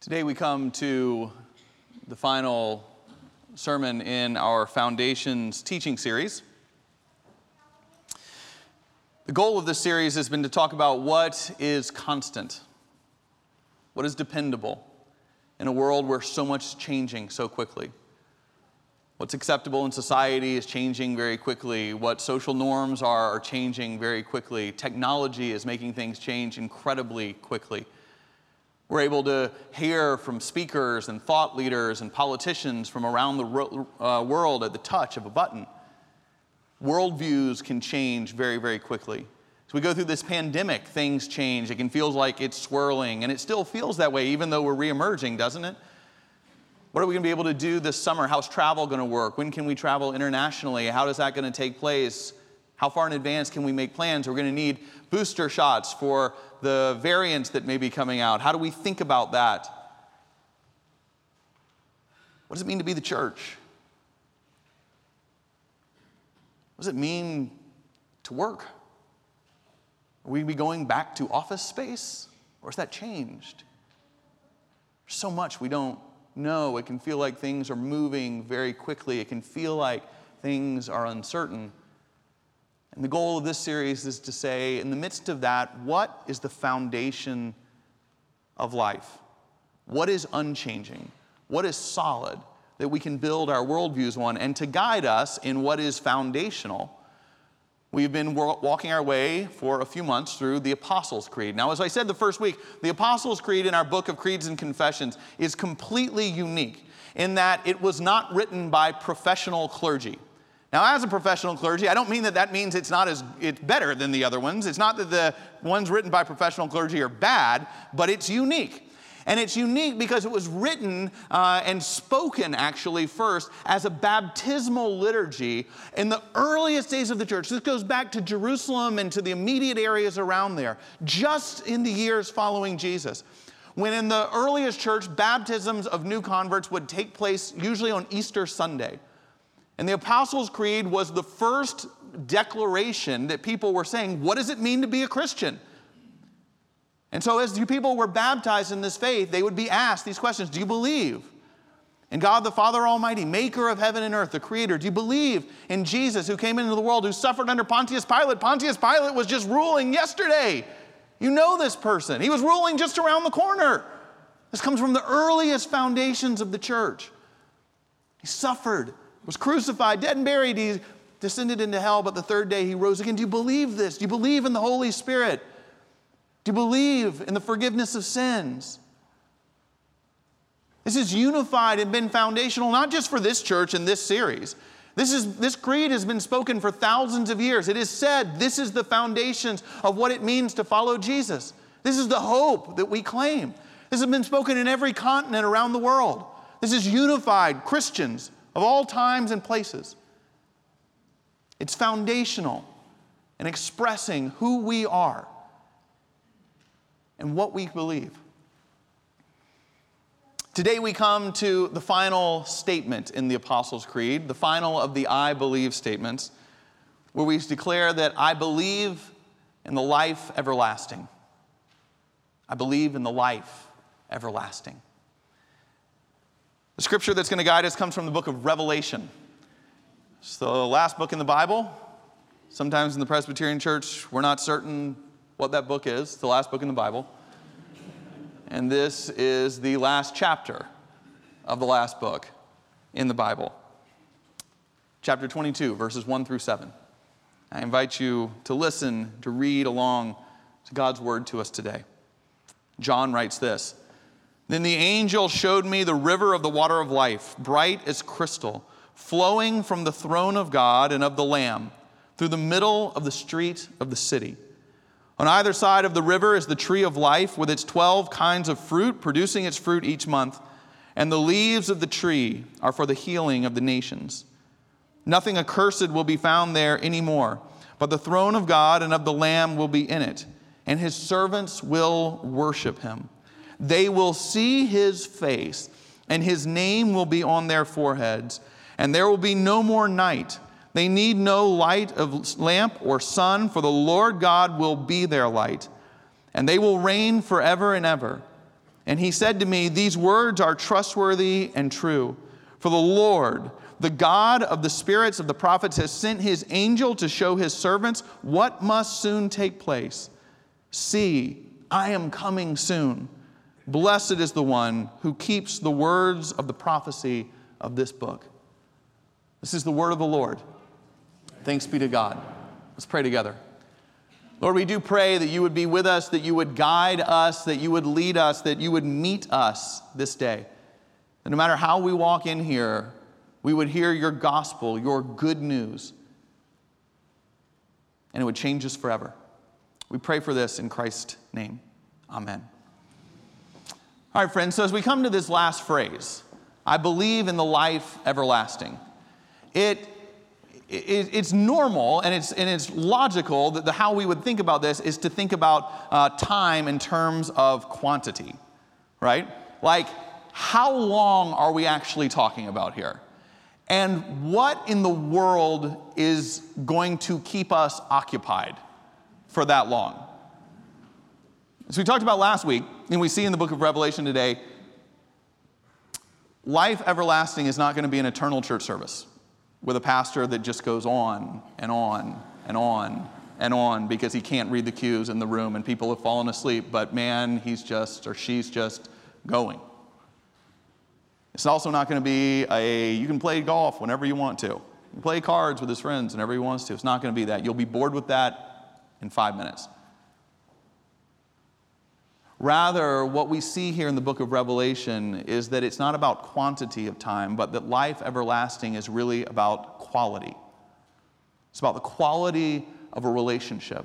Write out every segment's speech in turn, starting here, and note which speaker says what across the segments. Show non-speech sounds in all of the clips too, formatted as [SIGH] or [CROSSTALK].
Speaker 1: Today we come to the final sermon in our Foundations teaching series. The goal of this series has been to talk about what is constant, what is dependable in a world where so much is changing so quickly. What's acceptable in society is changing very quickly. What social norms are are changing very quickly. Technology is making things change incredibly quickly. We're able to hear from speakers and thought leaders and politicians from around the uh, world at the touch of a button. Worldviews can change very, very quickly. As we go through this pandemic, things change. It can feel like it's swirling, and it still feels that way, even though we're reemerging, doesn't it? What are we going to be able to do this summer? How's travel going to work? When can we travel internationally? How is that going to take place? How far in advance can we make plans? We're going to need booster shots for the variants that may be coming out. How do we think about that? What does it mean to be the church? What does it mean to work? Are we be going back to office space? Or has that changed? So much we don't know. It can feel like things are moving very quickly. It can feel like things are uncertain. And the goal of this series is to say, in the midst of that, what is the foundation of life? What is unchanging? What is solid that we can build our worldviews on? And to guide us in what is foundational, we've been walking our way for a few months through the Apostles' Creed. Now, as I said the first week, the Apostles' Creed in our book of Creeds and Confessions is completely unique in that it was not written by professional clergy. Now, as a professional clergy, I don't mean that that means it's not as it's better than the other ones. It's not that the ones written by professional clergy are bad, but it's unique. And it's unique because it was written uh, and spoken actually first as a baptismal liturgy in the earliest days of the church. This goes back to Jerusalem and to the immediate areas around there, just in the years following Jesus. When in the earliest church, baptisms of new converts would take place usually on Easter Sunday. And the Apostles' Creed was the first declaration that people were saying, What does it mean to be a Christian? And so, as people were baptized in this faith, they would be asked these questions Do you believe in God the Father Almighty, maker of heaven and earth, the creator? Do you believe in Jesus who came into the world, who suffered under Pontius Pilate? Pontius Pilate was just ruling yesterday. You know this person, he was ruling just around the corner. This comes from the earliest foundations of the church. He suffered was crucified, dead and buried. He descended into hell, but the third day he rose again. Do you believe this? Do you believe in the Holy Spirit? Do you believe in the forgiveness of sins? This is unified and been foundational not just for this church and this series. This, is, this creed has been spoken for thousands of years. It is said this is the foundations of what it means to follow Jesus. This is the hope that we claim. This has been spoken in every continent around the world. This is unified Christians of all times and places. It's foundational in expressing who we are and what we believe. Today we come to the final statement in the Apostles' Creed, the final of the I believe statements, where we declare that I believe in the life everlasting. I believe in the life everlasting. The scripture that's going to guide us comes from the book of Revelation. It's the last book in the Bible. Sometimes in the Presbyterian Church, we're not certain what that book is, It's the last book in the Bible. And this is the last chapter of the last book in the Bible. Chapter 22, verses 1 through 7. I invite you to listen, to read along to God's word to us today. John writes this then the angel showed me the river of the water of life, bright as crystal, flowing from the throne of God and of the Lamb through the middle of the street of the city. On either side of the river is the tree of life with its 12 kinds of fruit, producing its fruit each month. And the leaves of the tree are for the healing of the nations. Nothing accursed will be found there anymore, but the throne of God and of the Lamb will be in it, and his servants will worship him. They will see his face, and his name will be on their foreheads, and there will be no more night. They need no light of lamp or sun, for the Lord God will be their light, and they will reign forever and ever. And he said to me, These words are trustworthy and true. For the Lord, the God of the spirits of the prophets, has sent his angel to show his servants what must soon take place. See, I am coming soon. Blessed is the one who keeps the words of the prophecy of this book. This is the word of the Lord. Thanks be to God. Let's pray together. Lord, we do pray that you would be with us, that you would guide us, that you would lead us, that you would meet us this day. And no matter how we walk in here, we would hear your gospel, your good news, and it would change us forever. We pray for this in Christ's name. Amen. All right, friends, so as we come to this last phrase, I believe in the life everlasting. It, it it's normal and it's, and it's logical that the, how we would think about this is to think about uh, time in terms of quantity, right? Like, how long are we actually talking about here? And what in the world is going to keep us occupied for that long? As we talked about last week, and we see in the book of Revelation today, life everlasting is not going to be an eternal church service with a pastor that just goes on and on and on and on because he can't read the cues in the room and people have fallen asleep, but man, he's just or she's just going. It's also not going to be a, you can play golf whenever you want to. You play cards with his friends whenever he wants to. It's not going to be that. You'll be bored with that in five minutes. Rather, what we see here in the book of Revelation is that it's not about quantity of time, but that life everlasting is really about quality. It's about the quality of a relationship.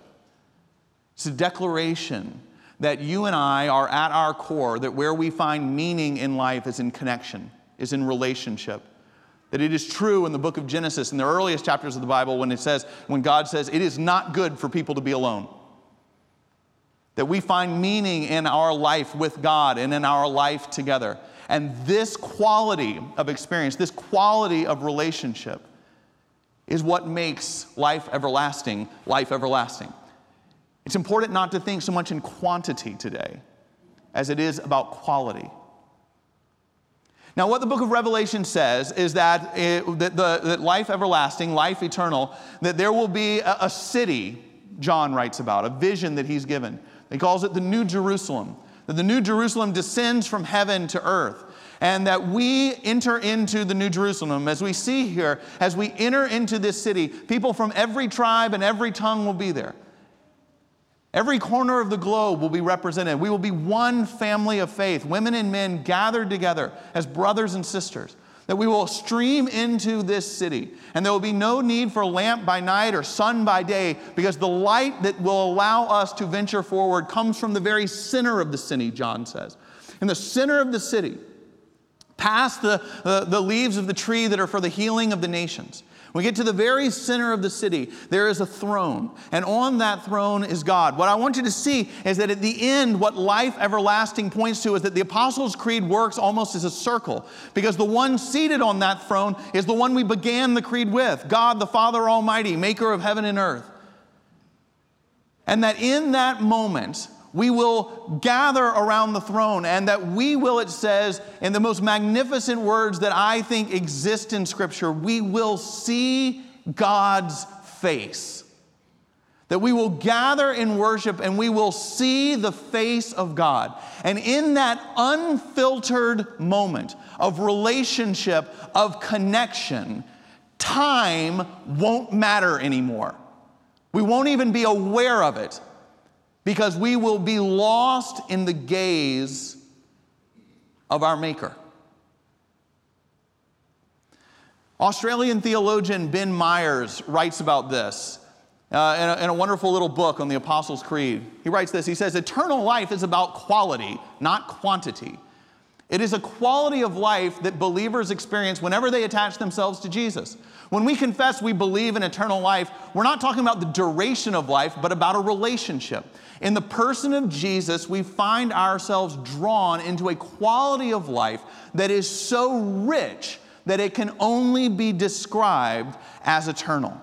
Speaker 1: It's a declaration that you and I are at our core, that where we find meaning in life is in connection, is in relationship. That it is true in the book of Genesis, in the earliest chapters of the Bible, when it says, when God says, it is not good for people to be alone that we find meaning in our life with God and in our life together. And this quality of experience, this quality of relationship, is what makes life everlasting, life everlasting. It's important not to think so much in quantity today as it is about quality. Now, what the book of Revelation says is that, it, that, the, that life everlasting, life eternal, that there will be a, a city, John writes about, a vision that he's given he calls it the New Jerusalem. That the New Jerusalem descends from heaven to earth. And that we enter into the New Jerusalem. As we see here, as we enter into this city, people from every tribe and every tongue will be there. Every corner of the globe will be represented. We will be one family of faith, women and men gathered together as brothers and sisters that we will stream into this city. And there will be no need for lamp by night or sun by day because the light that will allow us to venture forward comes from the very center of the city, John says. In the center of the city, past the, the, the leaves of the tree that are for the healing of the nations, we get to the very center of the city, there is a throne, and on that throne is God. What I want you to see is that at the end, what life everlasting points to is that the Apostles' Creed works almost as a circle, because the one seated on that throne is the one we began the creed with God the Father Almighty, maker of heaven and earth. And that in that moment, we will gather around the throne, and that we will, it says, in the most magnificent words that I think exist in Scripture, we will see God's face. That we will gather in worship and we will see the face of God. And in that unfiltered moment of relationship, of connection, time won't matter anymore. We won't even be aware of it because we will be lost in the gaze of our Maker. Australian theologian Ben Myers writes about this uh, in, a, in a wonderful little book on the Apostles' Creed. He writes this He says, Eternal life is about quality, not quantity. It is a quality of life that believers experience whenever they attach themselves to Jesus. When we confess we believe in eternal life, we're not talking about the duration of life, but about a relationship. In the person of Jesus, we find ourselves drawn into a quality of life that is so rich that it can only be described as eternal.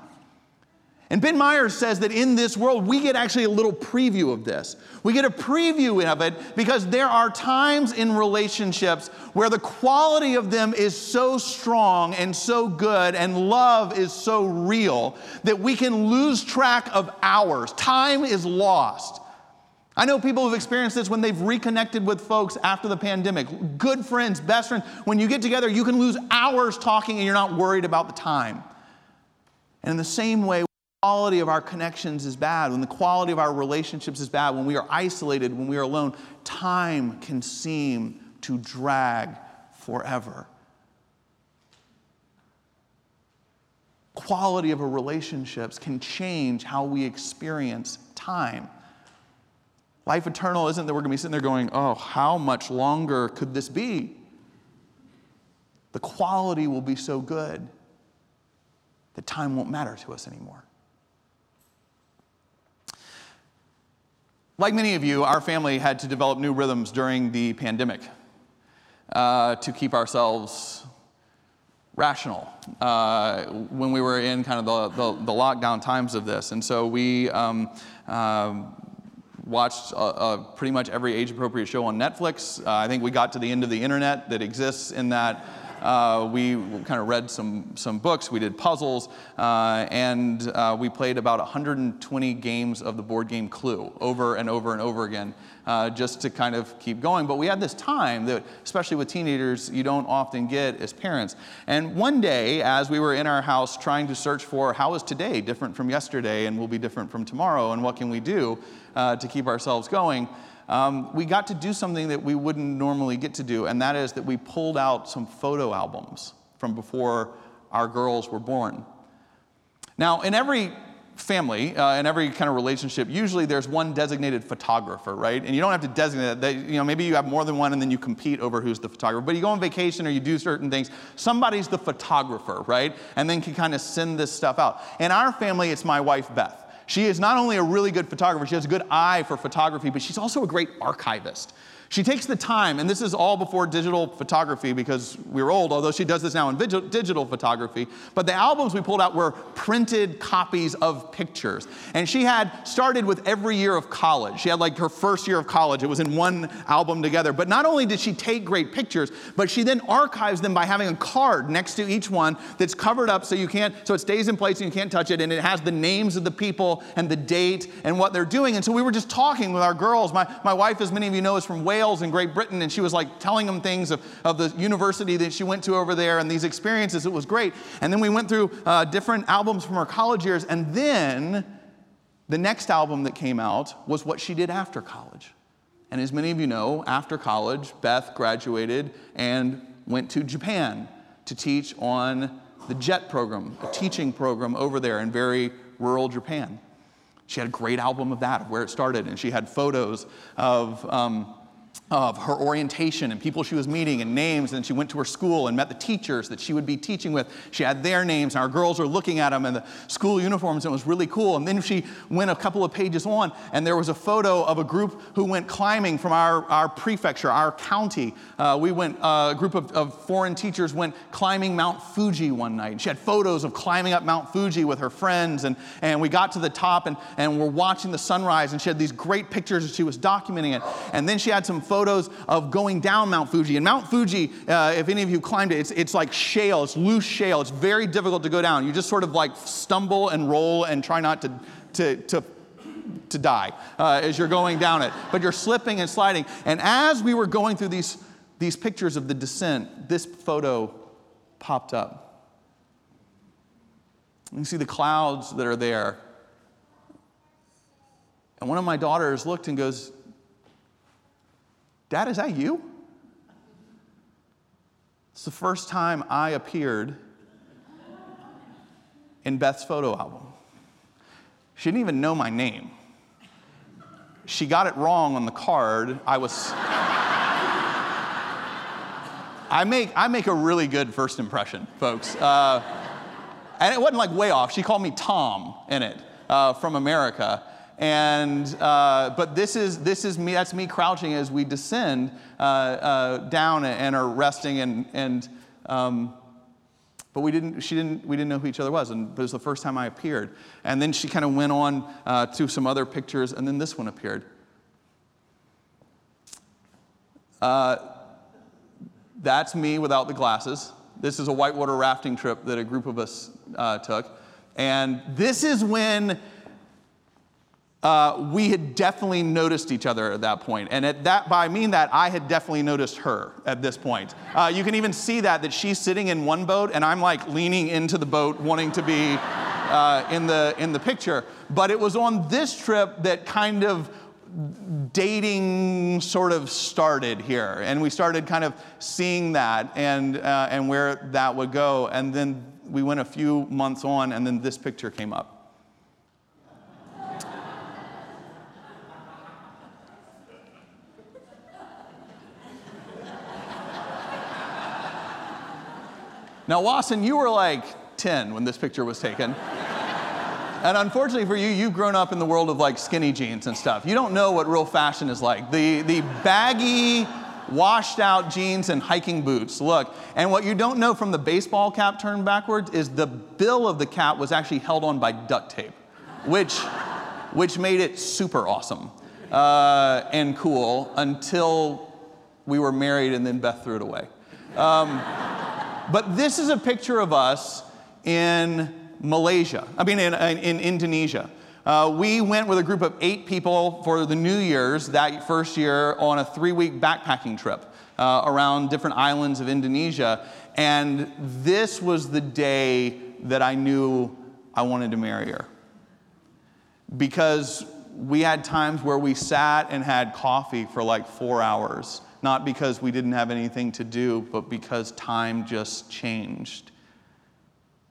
Speaker 1: And Ben Myers says that in this world, we get actually a little preview of this. We get a preview of it because there are times in relationships where the quality of them is so strong and so good, and love is so real that we can lose track of hours. Time is lost. I know people who have experienced this when they've reconnected with folks after the pandemic. Good friends, best friends. When you get together, you can lose hours talking and you're not worried about the time. And in the same way, quality of our connections is bad, when the quality of our relationships is bad, when we are isolated, when we are alone, time can seem to drag forever. Quality of our relationships can change how we experience time. Life eternal isn't that we're going to be sitting there going, oh, how much longer could this be? The quality will be so good that time won't matter to us anymore. Like many of you, our family had to develop new rhythms during the pandemic uh, to keep ourselves rational uh, when we were in kind of the, the, the, lockdown times of this. And so we um, uh, watched pretty much every age appropriate show on Netflix. Uh, I think we got to the end of the internet that exists in that. Uh, we kind of read some, some books, we did puzzles, uh, and uh, we played about 120 games of the board game Clue over and over and over again. Uh, just to kind of keep going. But we had this time that, especially with teenagers, you don't often get as parents. And one day, as we were in our house trying to search for how is today different from yesterday and will be different from tomorrow, and what can we do uh, to keep ourselves going, um, we got to do something that we wouldn't normally get to do, and that is that we pulled out some photo albums from before our girls were born. Now, in every family uh, in every kind of relationship usually there's one designated photographer right? And you don't have to designate that. You know maybe you have more than one and then you compete over who's the photographer. But you go on vacation or you do certain things somebody's the photographer right? And then can kind of send this stuff out. In our family it's my wife beth she is not only a really good photographer, she has a good eye for photography, but she's also a great archivist. She takes the time, and this is all before digital photography because we are old, although she does this now in digital photography. But the albums we pulled out were printed copies of pictures. And she had started with every year of college. She had like her first year of college, it was in one album together. But not only did she take great pictures, but she then archives them by having a card next to each one that's covered up so you can't, so it stays in place and you can't touch it. And it has the names of the people and the date and what they're doing. And so we were just talking with our girls. My, my wife, as many of you know, is from Wales. Wales and Great Britain, and she was like telling them things of, of the university that she went to over there and these experiences. It was great. And then we went through uh, different albums from her college years, and then the next album that came out was what she did after college. And as many of you know, after college, Beth graduated and went to Japan to teach on the JET program, a teaching program over there in very rural Japan. She had a great album of that, of where it started, and she had photos of. Um, of her orientation and people she was meeting and names. And she went to her school and met the teachers that she would be teaching with. She had their names, and our girls were looking at them in the school uniforms, and it was really cool. And then she went a couple of pages on, and there was a photo of a group who went climbing from our, our prefecture, our county. Uh, we went, uh, a group of, of foreign teachers went climbing Mount Fuji one night. She had photos of climbing up Mount Fuji with her friends, and, and we got to the top and, and we're watching the sunrise, and she had these great pictures, and she was documenting it. And then she had some photos of going down Mount Fuji. And Mount Fuji, uh, if any of you climbed it, it's, it's like shale, it's loose shale. It's very difficult to go down. You just sort of like stumble and roll and try not to, to, to to die uh, as you're going down it, but you're slipping and sliding. And as we were going through these, these pictures of the descent, this photo popped up. You see the clouds that are there. And one of my daughters looked and goes, Dad, is that you? It's the first time I appeared in Beth's photo album. She didn't even know my name. She got it wrong on the card. I was. I make, I make a really good first impression, folks. Uh, and it wasn't like way off. She called me Tom in it uh, from America. And, uh, but this is, this is me, that's me crouching as we descend uh, uh, down and are resting and, and um, But we didn't, she didn't, we didn't know who each other was, and it was the first time I appeared. And then she kind of went on uh, to some other pictures, and then this one appeared. Uh, that's me without the glasses. This is a whitewater rafting trip that a group of us uh, took. And this is when uh, we had definitely noticed each other at that point. And at that, by I mean that, I had definitely noticed her at this point. Uh, you can even see that, that she's sitting in one boat and I'm like leaning into the boat wanting to be uh, in, the, in the picture. But it was on this trip that kind of dating sort of started here. And we started kind of seeing that and, uh, and where that would go. And then we went a few months on and then this picture came up. Now, Wasson, you were like 10 when this picture was taken. [LAUGHS] and unfortunately for you, you've grown up in the world of like skinny jeans and stuff. You don't know what real fashion is like. The, the baggy, washed out jeans and hiking boots. Look, and what you don't know from the baseball cap turned backwards is the bill of the cap was actually held on by duct tape, which, which made it super awesome uh, and cool until we were married and then Beth threw it away. Um, but this is a picture of us in Malaysia, I mean, in, in Indonesia. Uh, we went with a group of eight people for the New Year's that first year on a three week backpacking trip uh, around different islands of Indonesia. And this was the day that I knew I wanted to marry her. Because we had times where we sat and had coffee for like four hours not because we didn't have anything to do, but because time just changed.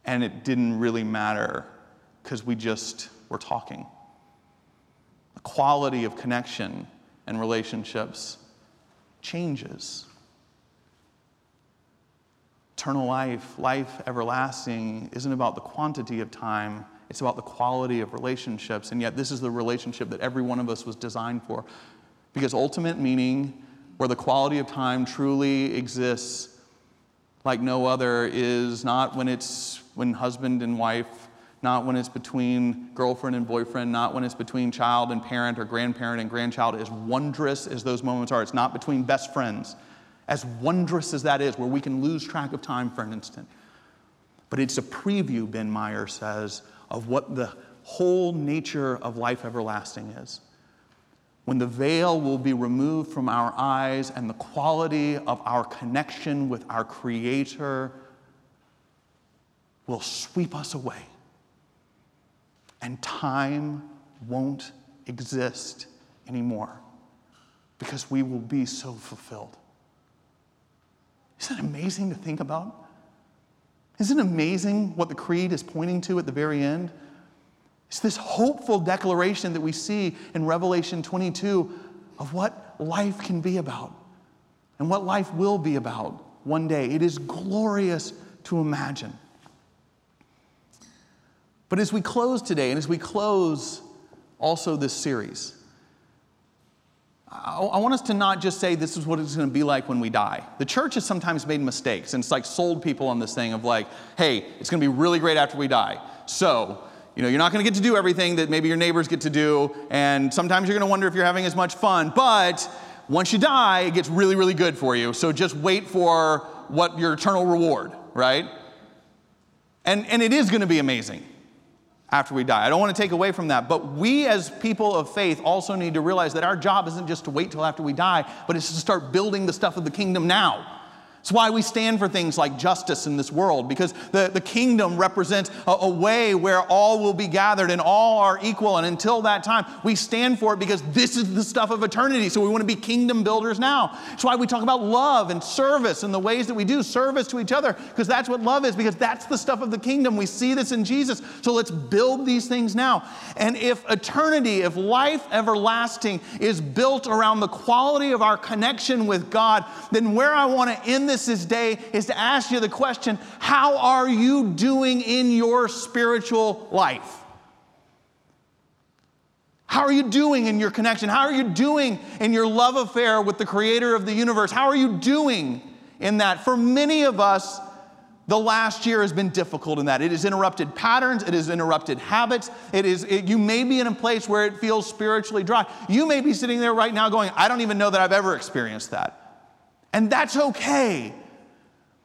Speaker 1: And it didn't really matter because we just were talking. The quality of connection and relationships changes. Eternal life, life everlasting, isn't about the quantity of time, it's about the quality of relationships. And yet, this is the relationship that every one of us was designed for. Because ultimate meaning where the quality of time truly exists like no other is not when it's when husband and wife, not when it's between girlfriend and boyfriend, not when it's between child and parent or grandparent and grandchild, as wondrous as those moments are. It's not between best friends, as wondrous as that is, where we can lose track of time for an instant. But it's a preview, Ben Meyer says, of what the whole nature of life everlasting is when the veil will be removed from our eyes and the quality of our connection with our Creator will sweep us away. And time won't exist anymore because we will be so fulfilled. Isn't it amazing to think about? Isn't it amazing what the Creed is pointing to at the very end? It's this hopeful declaration that we see in Revelation 22 of what life can be about and what life will be about one day. It is glorious to imagine. But as we close today, and as we close also this series, I want us to not just say this is what it's going to be like when we die. The church has sometimes made mistakes, and it's like sold people on this thing of like, hey, it's going to be really great after we die. So you know, you're not going to get to do everything that maybe your neighbors get to do, and sometimes you're going to wonder if you're having as much fun, but once you die, it gets really, really good for you. So just wait for what your eternal reward, right? And, and it is going to be amazing after we die. I don't want to take away from that, but we as people of faith also need to realize that our job isn't just to wait till after we die, but it's to start building the stuff of the kingdom now. It's why we stand for things like justice in this world, because the, the kingdom represents a, a, way where all will be gathered and all are equal. And until that time, we stand for it because this is the stuff of eternity. So we want to be kingdom builders now. It's why we talk about love and service and the ways that we do service to each other, because that's what love is, because that's the stuff of the kingdom. We see this in Jesus. So let's build these things now. And if eternity, if life everlasting is built around the quality of our connection with God, then where I want to end this this day is to ask you the question how are you doing in your spiritual life? How are you doing in your connection? How are you doing in your love affair with the creator of the universe? How are you doing in that? For many of us, The last year has been difficult in that. It has interrupted patterns, it has interrupted habits. It is it, you may be in a place where it feels spiritually dry. You may be sitting there right now going, I don't even know that I've ever experienced that. And that's okay.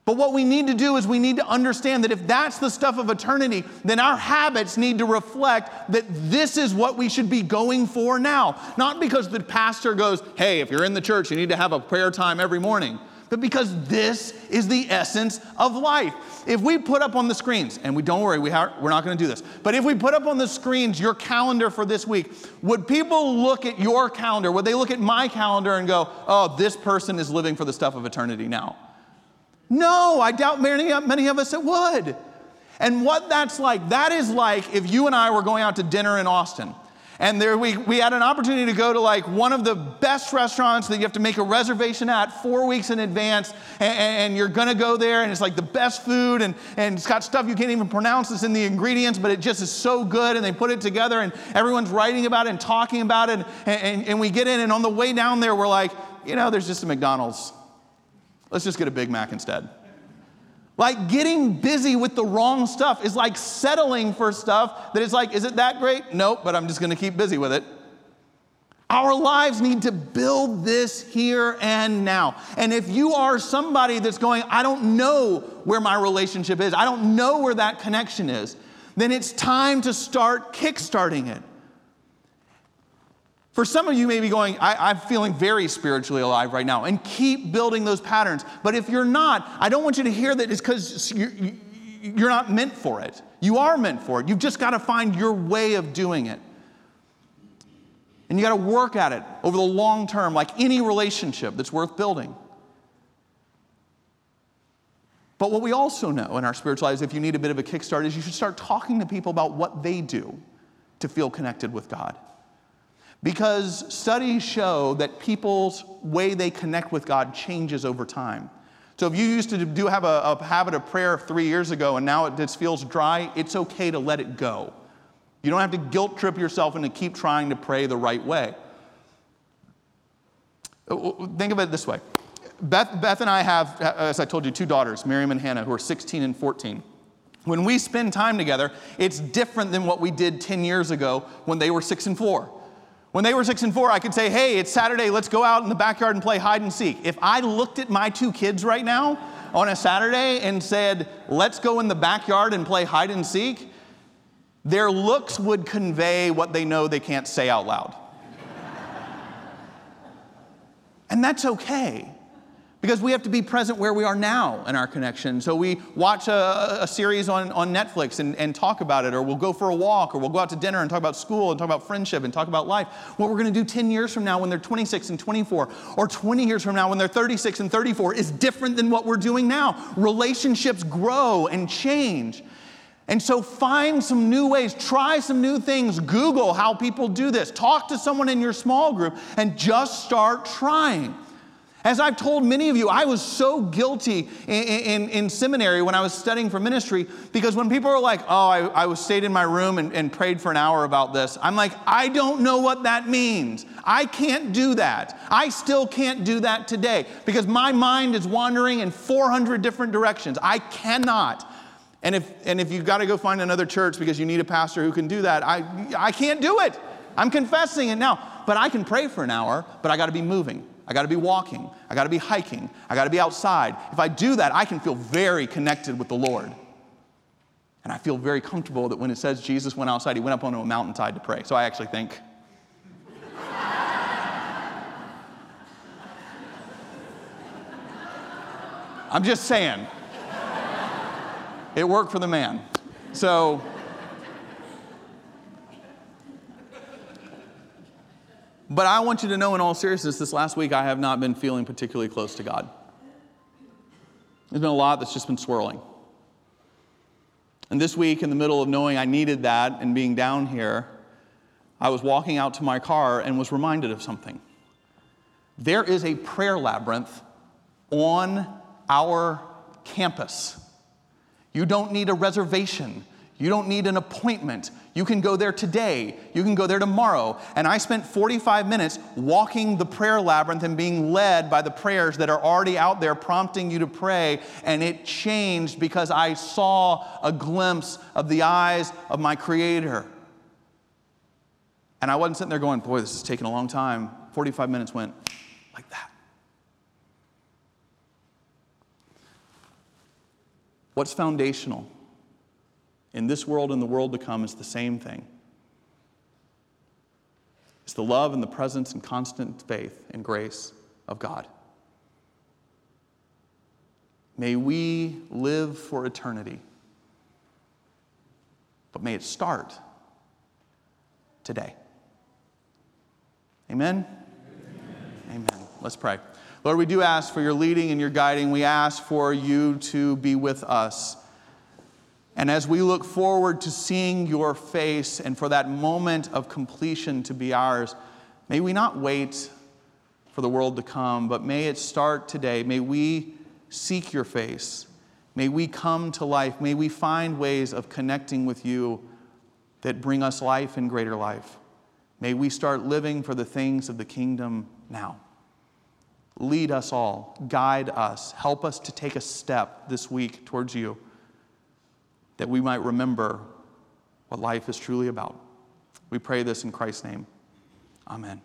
Speaker 1: But what we need to do is we need to understand that if that's the stuff of eternity, then our habits need to reflect that this is what we should be going for now. Not because the pastor goes, hey, if you're in the church, you need to have a prayer time every morning but because this is the essence of life. If we put up on the screens, and we don't worry, we are, we're not going to do this, but if we put up on the screens your calendar for this week, would people look at your calendar? Would they look at my calendar and go, oh, this person is living for the stuff of eternity now? No, I doubt many, many of us it would. And what that's like, that is like if you and I were going out to dinner in Austin and there we, we had an opportunity to go to like one of the best restaurants that you have to make a reservation at four weeks in advance. And, and you're going to go there, and it's like the best food, and, and it's got stuff you can't even pronounce that's in the ingredients, but it just is so good. And they put it together, and everyone's writing about it and talking about it. And, and, and we get in, and on the way down there, we're like, you know, there's just a McDonald's. Let's just get a Big Mac instead. Like getting busy with the wrong stuff is like settling for stuff that is like, is it that great? Nope, but I'm just gonna keep busy with it. Our lives need to build this here and now. And if you are somebody that's going, I don't know where my relationship is, I don't know where that connection is, then it's time to start kickstarting it. For some of you, may be going, I, am feeling very spiritually alive right now, and keep building those patterns. But if you're not, I don't want you to hear that it's because you're, you're not meant for it. You are meant for it. You've just got to find your way of doing it. And you got to work at it over the long term, like any relationship that's worth building. But what we also know in our spiritual lives, if you need a bit of a kickstart, is you should start talking to people about what they do to feel connected with God. Because studies show that people's way they connect with God changes over time. So if you used to do have a, a habit of prayer three years ago and now it just feels dry, it's okay to let it go. You don't have to guilt trip yourself into keep trying to pray the right way. Uh, think of it this way. Beth, Beth and I have, as I told you, two daughters, Miriam and Hannah, who are 16 and 14. When we spend time together, it's different than what we did 10 years ago when they were six and four. When they were six and four, I could say, hey, it's Saturday, let's go out in the backyard and play hide and seek. If I looked at my two kids right now on a Saturday and said, let's go in the backyard and play hide and seek, their looks would convey what they know they can't say out loud. and that's okay because we have to be present where we are now in our connection. So we watch a, a series on, on Netflix and, and talk about it, or we'll go for a walk, or we'll go out to dinner and talk about school and talk about friendship and talk about life. What we're going to do 10 years from now when they're 26 and 24, or 20 years from now when they're 36 and 34 is different than what we're doing now. Relationships grow and change. And so find some new ways, try some new things, Google how people do this, talk to someone in your small group, and just start trying. As I've told many of you, I was so guilty in, in, in seminary when I was studying for ministry because when people are like, oh, I, I was stayed in my room and, and prayed for an hour about this, I'm like, I don't know what that means. I can't do that. I still can't do that today because my mind is wandering in 400 different directions. I cannot. And if, and if you've got to go find another church because you need a pastor who can do that, I, I can't do it. I'm confessing it now. But I can pray for an hour, but I got to be moving. I got to be walking. I got to be hiking. I got to be outside. If I do that, I can feel very connected with the Lord. And I feel very comfortable that when it says Jesus went outside, he went up onto a mountainside to pray. So I actually think. I'm just saying. It worked for the man. So But I want you to know, in all seriousness, this last week I have not been feeling particularly close to God. There's been a lot that's just been swirling. And this week, in the middle of knowing I needed that and being down here, I was walking out to my car and was reminded of something. There is a prayer labyrinth on our campus. You don't need a reservation. You don't need an appointment. You can go there today. You can go there tomorrow. And I spent 45 minutes walking the prayer labyrinth and being led by the prayers that are already out there prompting you to pray. And it changed because I saw a glimpse of the eyes of my Creator. And I wasn't sitting there going, boy, this is taking a long time. 45 minutes went like that. What's foundational in this world and the world to come is the same thing. It's the love and the presence and constant faith and grace of God. May we live for eternity, but may it start today. Amen? Amen? Amen. Let's pray. Lord, we do ask for your leading and your guiding. We ask for you to be with us. And as we look forward to seeing your face and for that moment of completion to be ours, may we not wait for the world to come, but may it start today. May we seek your face. May we come to life. May we find ways of connecting with you that bring us life and greater life. May we start living for the things of the kingdom now. Lead us all, guide us, help us to take a step this week towards you that we might remember what life is truly about. We pray this in Christ's name. Amen.